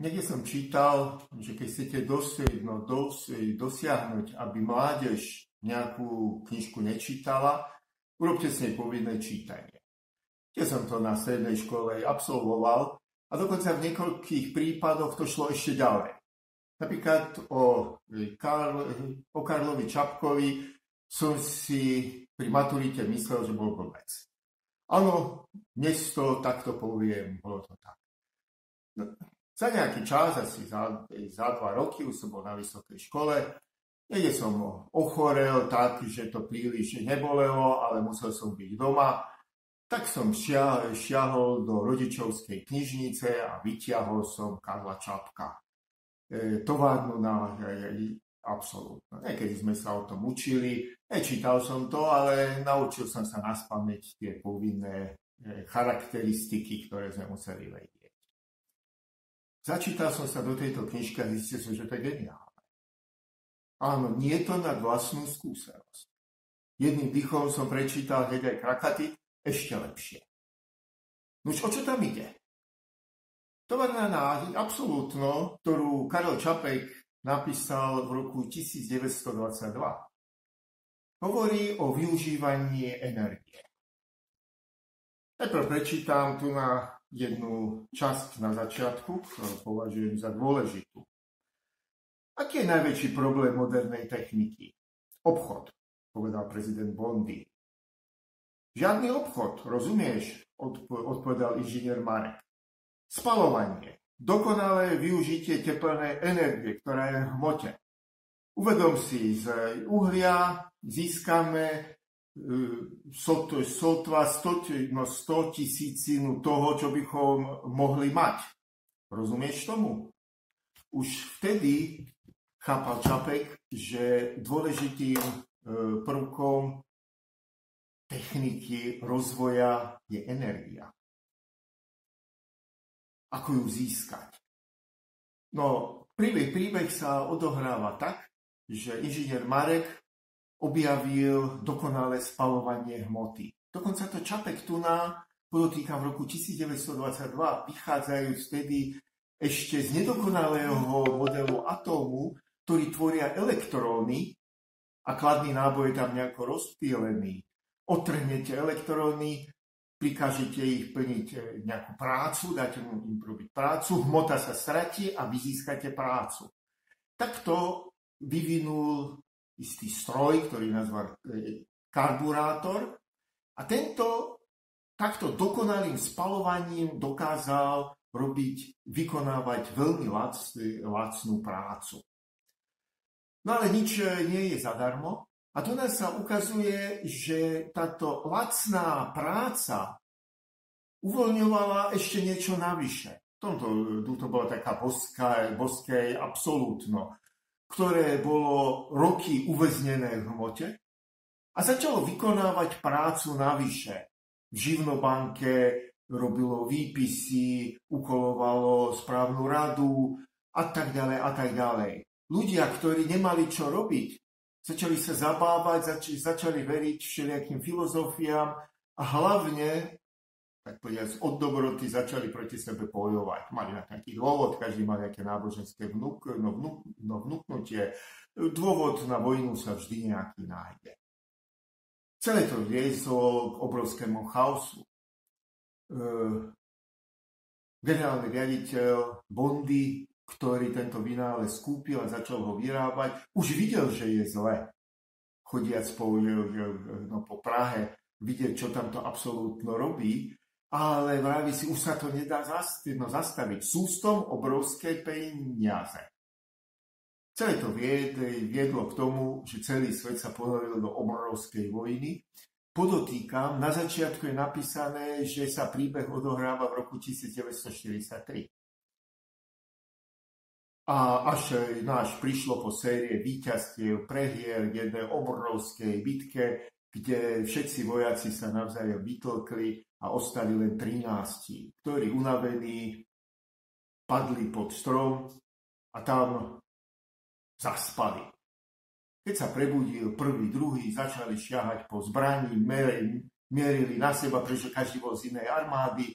niekde som čítal, že keď chcete dosieť, no, dos, dosiahnuť, aby mládež nejakú knižku nečítala, urobte si nej povinné čítanie. Keď som to na strednej škole absolvoval a dokonca v niekoľkých prípadoch to šlo ešte ďalej. Napríklad o, Karl, o Karlovi Čapkovi som si pri maturite myslel, že bol blbec. Áno, dnes to takto poviem, bolo to tak. Za nejaký čas, asi za, za dva roky, už som bol na vysokej škole, niekde som ochorel tak, že to príliš nebolelo, ale musel som byť doma, tak som šiahol do rodičovskej knižnice a vyťahol som Karla Čapka. E, továrnu na e, absolútne. Niekedy sme sa o tom učili, nečítal som to, ale naučil som sa na tie povinné e, charakteristiky, ktoré sme museli vedieť. Začítal som sa do tejto knižky a zistil som, že to je geniálne. Áno, nie to na vlastnú skúsenosť. Jedným dýchom som prečítal hneď aj krakaty, ešte lepšie. No o čo tam ide? Tovarná náhy, absolútno, ktorú Karel Čapek napísal v roku 1922, hovorí o využívaní energie. Najprv prečítam tu na jednu časť na začiatku, ktorú považujem za dôležitú. Aký je najväčší problém modernej techniky? Obchod, povedal prezident Bondy. Žiadny obchod, rozumieš? odpovedal inžinier Marek. Spalovanie. Dokonalé využitie teplnej energie, ktorá je v hmote. Uvedom si, z uhlia získame sotva 100, no 100 tisícinu toho, čo bychom mohli mať. Rozumieš tomu? Už vtedy chápal Čapek, že dôležitým e, prvkom techniky rozvoja je energia. Ako ju získať? No, príbeh, príbeh sa odohráva tak, že inžinier Marek objavil dokonalé spalovanie hmoty. Dokonca to Čapek Tuna podotýka v roku 1922, vychádzajúc vtedy ešte z nedokonalého modelu atómu, ktorý tvoria elektróny a kladný náboj je tam nejako rozptýlený. Otrhnete elektróny, prikážete ich plniť e, nejakú prácu, dáte mu im robiť prácu, hmota sa stratí a vy získate prácu. Takto vyvinul istý stroj, ktorý nazval e, karburátor a tento takto dokonalým spalovaním dokázal robiť, vykonávať veľmi lac, lacnú prácu. No ale nič e, nie je zadarmo a tu nás sa ukazuje, že táto lacná práca uvoľňovala ešte niečo navyše. Tomto tu to bola taká boská, boské absolútno ktoré bolo roky uväznené v hmote a začalo vykonávať prácu navyše. V živnobanke robilo výpisy, ukolovalo správnu radu a tak ďalej a tak ďalej. Ľudia, ktorí nemali čo robiť, začali sa zabávať, zač- začali veriť všelijakým filozofiám a hlavne tak povedať, od dobroty začali proti sebe bojovať. Mali na taký dôvod, každý mal nejaké náboženské vnúk, no, vnúk, no, vnúknutie. Dôvod na vojnu sa vždy nejaký nájde. Celé to vieslo k obrovskému chaosu. E, generálny riaditeľ Bondy, ktorý tento vynález skúpil a začal ho vyrábať, už videl, že je zle. Chodiac po, no, po Prahe, vidieť, čo tam to absolútno robí, ale vraví si, už sa to nedá no, zastaviť. Sú s tom obrovské peniaze. Celé to viedlo k tomu, že celý svet sa ponoril do obrovskej vojny. Podotýkam, na začiatku je napísané, že sa príbeh odohráva v roku 1943. A až, no až prišlo po série víťazstiev, prehier v jednej obrovskej bitke, kde všetci vojaci sa navzájom vytlkli a ostali len 13, ktorí unavení padli pod strom a tam zaspali. Keď sa prebudil prvý, druhý, začali šiahať po zbraní, merili na seba, pretože každý bol z inej armády.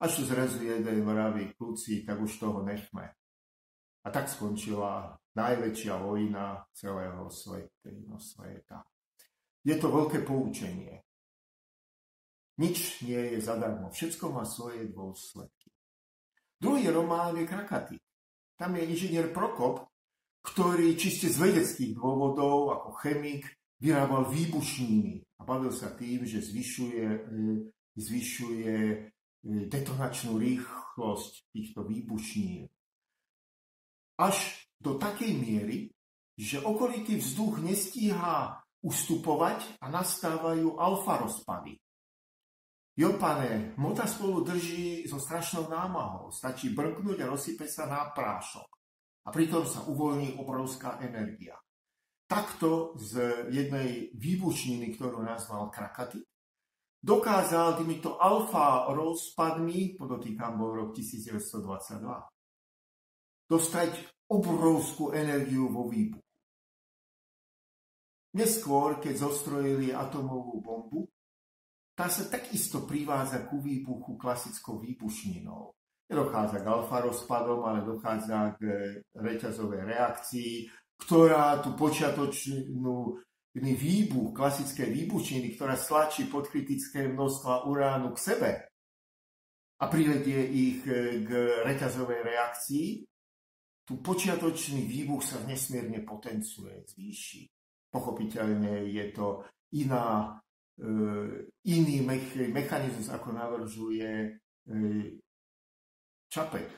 Až tu zrazu jeden vraví, kľúci, tak už toho nechme. A tak skončila najväčšia vojna celého sveta. Je to veľké poučenie. Nič nie je zadarmo, všetko má svoje dôsledky. Druhý román je Krakaty. Tam je inžinier Prokop, ktorý čiste z vedeckých dôvodov, ako chemik, vyrábal výbušniny a bavil sa tým, že zvyšuje, e, zvyšuje e, detonačnú rýchlosť týchto výbušnín. Až do takej miery, že okolitý vzduch nestíha ustupovať a nastávajú alfa rozpady. Jo, pane, mota spolu drží so strašnou námahou. Stačí brknúť a rozsype sa na prášok. A pritom sa uvoľní obrovská energia. Takto z jednej výbušniny, ktorú nazval Krakaty, dokázal týmito alfa rozpadmi, podotýkam bol rok 1922, dostať obrovskú energiu vo výbuchu. Neskôr, keď zostrojili atomovú bombu, tá sa takisto privádza ku výbuchu klasickou výbušninou. Nedochádza k alfa rozpadom, ale dochádza k reťazovej reakcii, ktorá tú počiatočnú výbuch, klasické výbušniny, ktorá stlačí podkritické množstva uránu k sebe a privedie ich k reťazovej reakcii, tu počiatočný výbuch sa nesmierne potencuje, zvýši. Pochopiteľne je to iná iný mechanizmus, ako navržuje e, Čapek.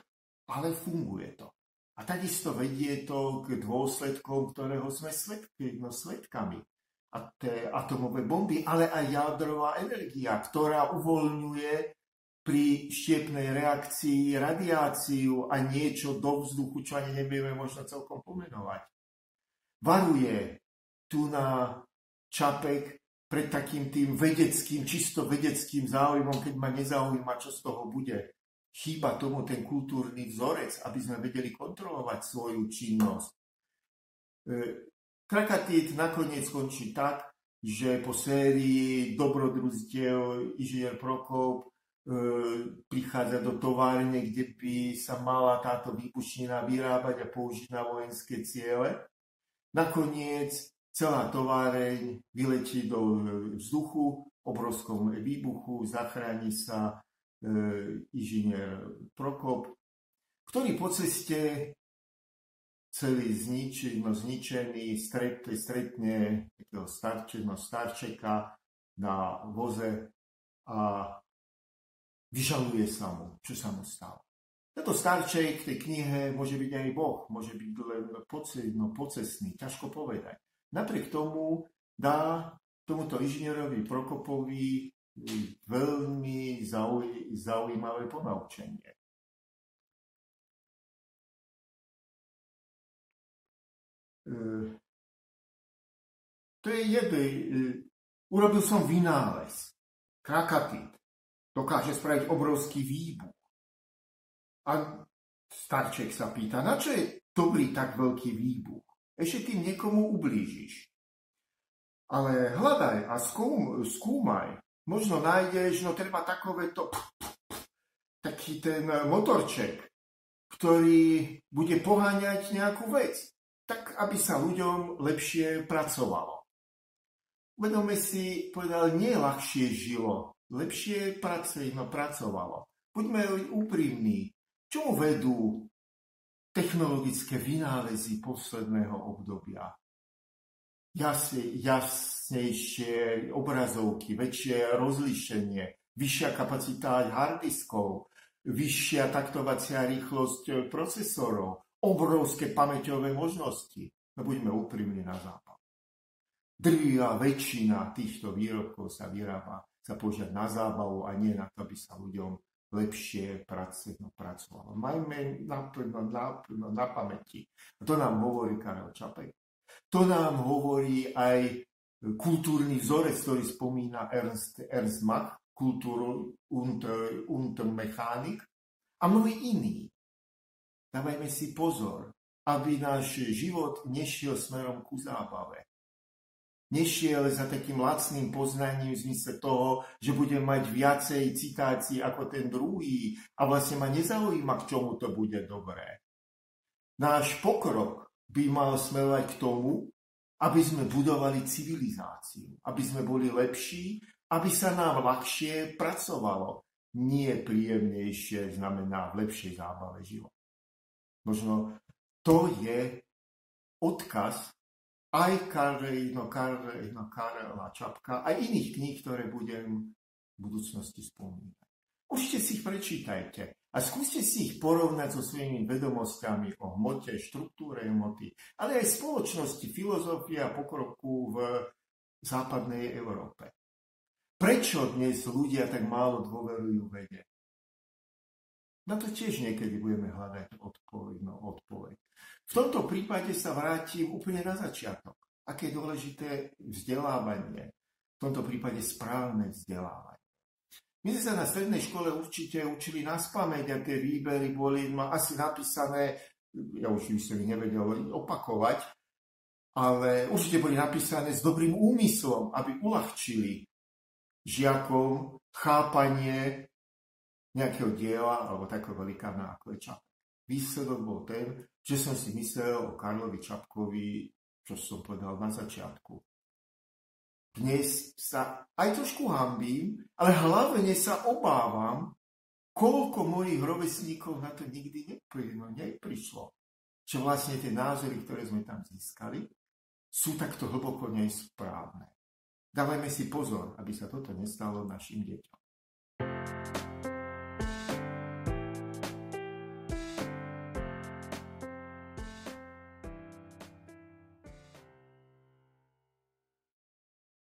Ale funguje to. A takisto vedie to k dôsledkom, ktorého sme svetky, no, svetkami. A tie atomové bomby, ale aj jadrová energia, ktorá uvoľňuje pri štiepnej reakcii radiáciu a niečo do vzduchu, čo ani nevieme možno celkom pomenovať. Varuje tu na Čapek pred takým tým vedeckým, čisto vedeckým záujmom, keď ma nezaujíma, čo z toho bude. Chýba tomu ten kultúrny vzorec, aby sme vedeli kontrolovať svoju činnosť. E, Krakatít nakoniec skončí tak, že po sérii dobrodružstiev inžinier Prokop e, prichádza do továrne, kde by sa mala táto výbušnina vyrábať a použiť na vojenské ciele. Nakoniec Celá továreň vyletí do e, vzduchu, obrovskom výbuchu, zachráni sa e, inžinier Prokop, ktorý po ceste celý znič, no, zničený stret, stretne takého starče, no, starčeka na voze a vyžaluje sa mu, čo sa mu stalo. Tento starček v tej knihe môže byť aj Boh, môže byť len no, pocesný, ťažko povedať. Napriek tomu dá tomuto inžinierovi Prokopovi veľmi zauj- zaujímavé ponaučenie. E, to je jedno. E, urobil som vynález. Krakatit. Dokáže spraviť obrovský výbuch. A starček sa pýta, na čo je dobrý tak veľký výbuch? Ešte tým niekomu ublížiš. Ale hľadaj a skúm, skúmaj. Možno nájdeš, no treba takovéto taký ten motorček, ktorý bude poháňať nejakú vec, tak aby sa ľuďom lepšie pracovalo. Uvedome si, povedal, nie ľahšie žilo, lepšie prace, no pracovalo. Buďme úprimní. Čomu vedú technologické vynálezy posledného obdobia. Jasne, jasnejšie obrazovky, väčšie rozlíšenie, vyššia kapacita harddiskov, vyššia taktovacia rýchlosť procesorov, obrovské pamäťové možnosti. No buďme úprimní na západ. Drvivá väčšina týchto výrobkov sa vyrába sa požiať na zábavu a nie na to, aby sa ľuďom lepšie no, pracovalo. Majme na, na, na, na pamäti. A to nám hovorí Karel Čapek. To nám hovorí aj kultúrny vzorec, ktorý spomína Ernst, Ernst Mach, kultúru und, und Mechanik a mnohí iní. Dávajme si pozor, aby náš život nešiel smerom ku zábave. Nešiel za takým lacným poznaním v zmysle toho, že budem mať viacej citácií ako ten druhý a vlastne ma nezaujíma, k čomu to bude dobré. Náš pokrok by mal smerovať k tomu, aby sme budovali civilizáciu, aby sme boli lepší, aby sa nám ľahšie pracovalo. Nie príjemnejšie znamená v lepšej zábave života. Možno to je odkaz aj Karlino, Karlino, Karla Čapka, aj iných kníh, ktoré budem v budúcnosti spomínať. Určite si ich prečítajte a skúste si ich porovnať so svojimi vedomosťami o hmote, štruktúre hmoty, ale aj spoločnosti, filozofie a pokroku v západnej Európe. Prečo dnes ľudia tak málo dôverujú vede? Na to tiež niekedy budeme hľadať. V tomto prípade sa vrátim úplne na začiatok. Aké je dôležité vzdelávanie. V tomto prípade správne vzdelávanie. My sme sa na strednej škole určite učili na spameť a tie výbery boli asi napísané, ja už by som ich nevedel opakovať, ale určite boli napísané s dobrým úmyslom, aby uľahčili žiakom chápanie nejakého diela alebo takého velikána ako je Čapek. Výsledok bol ten, že som si myslel o Karlovi Čapkovi, čo som povedal na začiatku. Dnes sa aj trošku hambím, ale hlavne sa obávam, koľko mojich rovesníkov na to nikdy neprišlo. Že vlastne tie názory, ktoré sme tam získali, sú takto hlboko nesprávne. Dávajme si pozor, aby sa toto nestalo našim deťom.